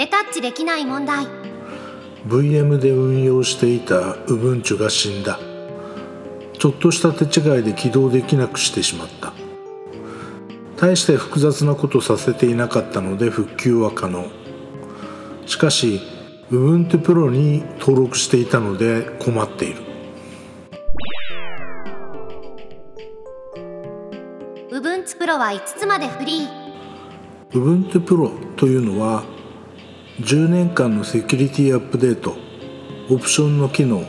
レタッチできない問題。VM で運用していた Ubuntu が死んだ。ちょっとした手違いで起動できなくしてしまった。大して複雑なことさせていなかったので復旧は可能。しかし Ubuntu Pro に登録していたので困っている。Ubuntu Pro は5つまでフリー。Ubuntu Pro というのは10年間のセキュリティアップデートオプションの機能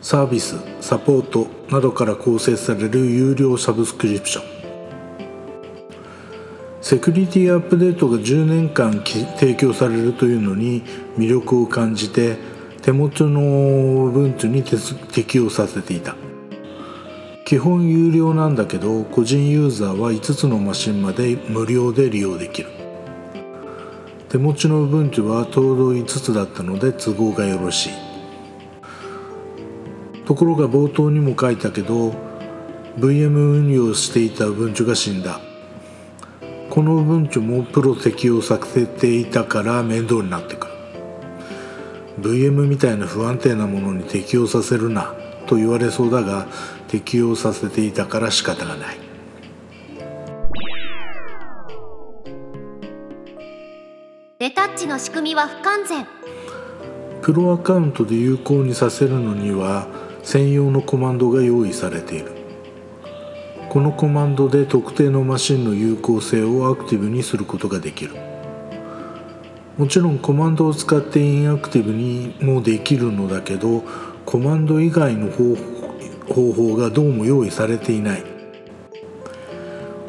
サービスサポートなどから構成される有料サブスクリプション。セキュリティアップデートが10年間提供されるというのに魅力を感じて手元の分布に適用させていた。基本有料なんだけど個人ユーザーは5つのマシンまで無料で利用できる。手持ちの Ubuntu はちょうど5つだったので都合がよろしい。ところが冒頭にも書いたけど VM 運用していた Ubuntu が死んだ。この Ubuntu もプロ適用させていたから面倒になってくる。VM みたいな不安定なものに適用させるなと言われそうだが適用させていたから仕方がない。レタッチの仕組みは不完全。プロアカウントで有効にさせるのには専用のコマンドが用意されている。このコマンドで特定のマシンの有効性をアクティブにすることができる。もちろんコマンドを使ってインアクティブにもできるのだけどコマンド以外の方法がどうも用意されていない。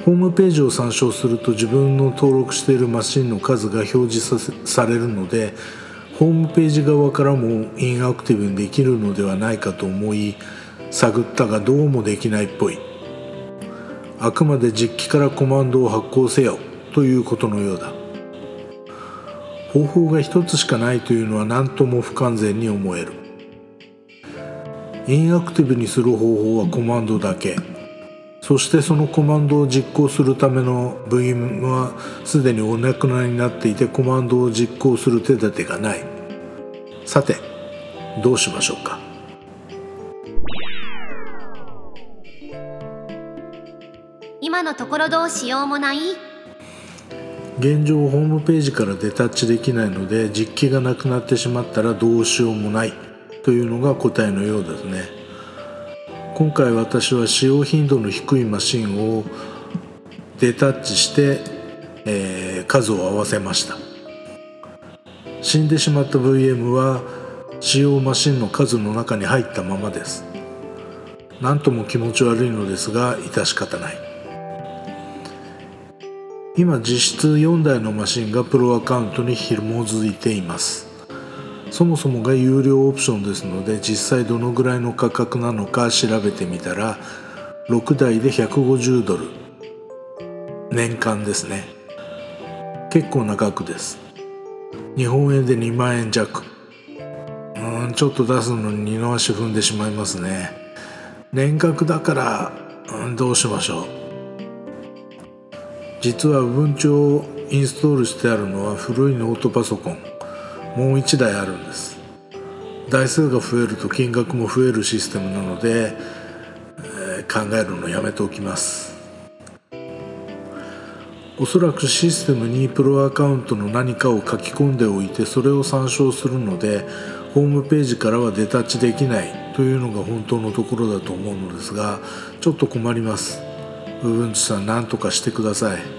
ホームページを参照すると自分の登録しているマシンの数が表示されるのでホームページ側からもインアクティブにできるのではないかと思い探ったがどうもできないっぽい。あくまで実機からコマンドを発行せよということのようだ。方法が一つしかないというのは何とも不完全に思える。インアクティブにする方法はコマンドだけ。そしてそのコマンドを実行するための部員はすでにお亡くなりになっていてコマンドを実行する手立てがない。さてどうしましょうか？今のところどうしようもない？現状ホームページからデタッチできないので実機がなくなってしまったらどうしようもないというのが答えのようですね今回私は使用頻度の低いマシンをデタッチして、えー、数を合わせました。死んでしまった VM は使用マシンの数の中に入ったままです。何とも気持ち悪いのですが致し方ない。今実質4台のマシンがプロアカウントに紐づいています。そもそもが有料オプションですので実際どのぐらいの価格なのか調べてみたら6台で150ドル。年間ですね。結構な額です。日本円で2万円弱。うんちょっと出すのに二の足踏んでしまいますね。年額だから、うん、どうしましょう。実は Ubuntu をインストールしてあるのは古いノートパソコン。もう1台あるんです。台数が増えると金額も増えるシステムなので、えー、考えるのやめておきます。おそらくシステムにプロアカウントの何かを書き込んでおいてそれを参照するのでホームページからはデタッチできないというのが本当のところだと思うのですがちょっと困ります。ウブンチさん何とかしてください。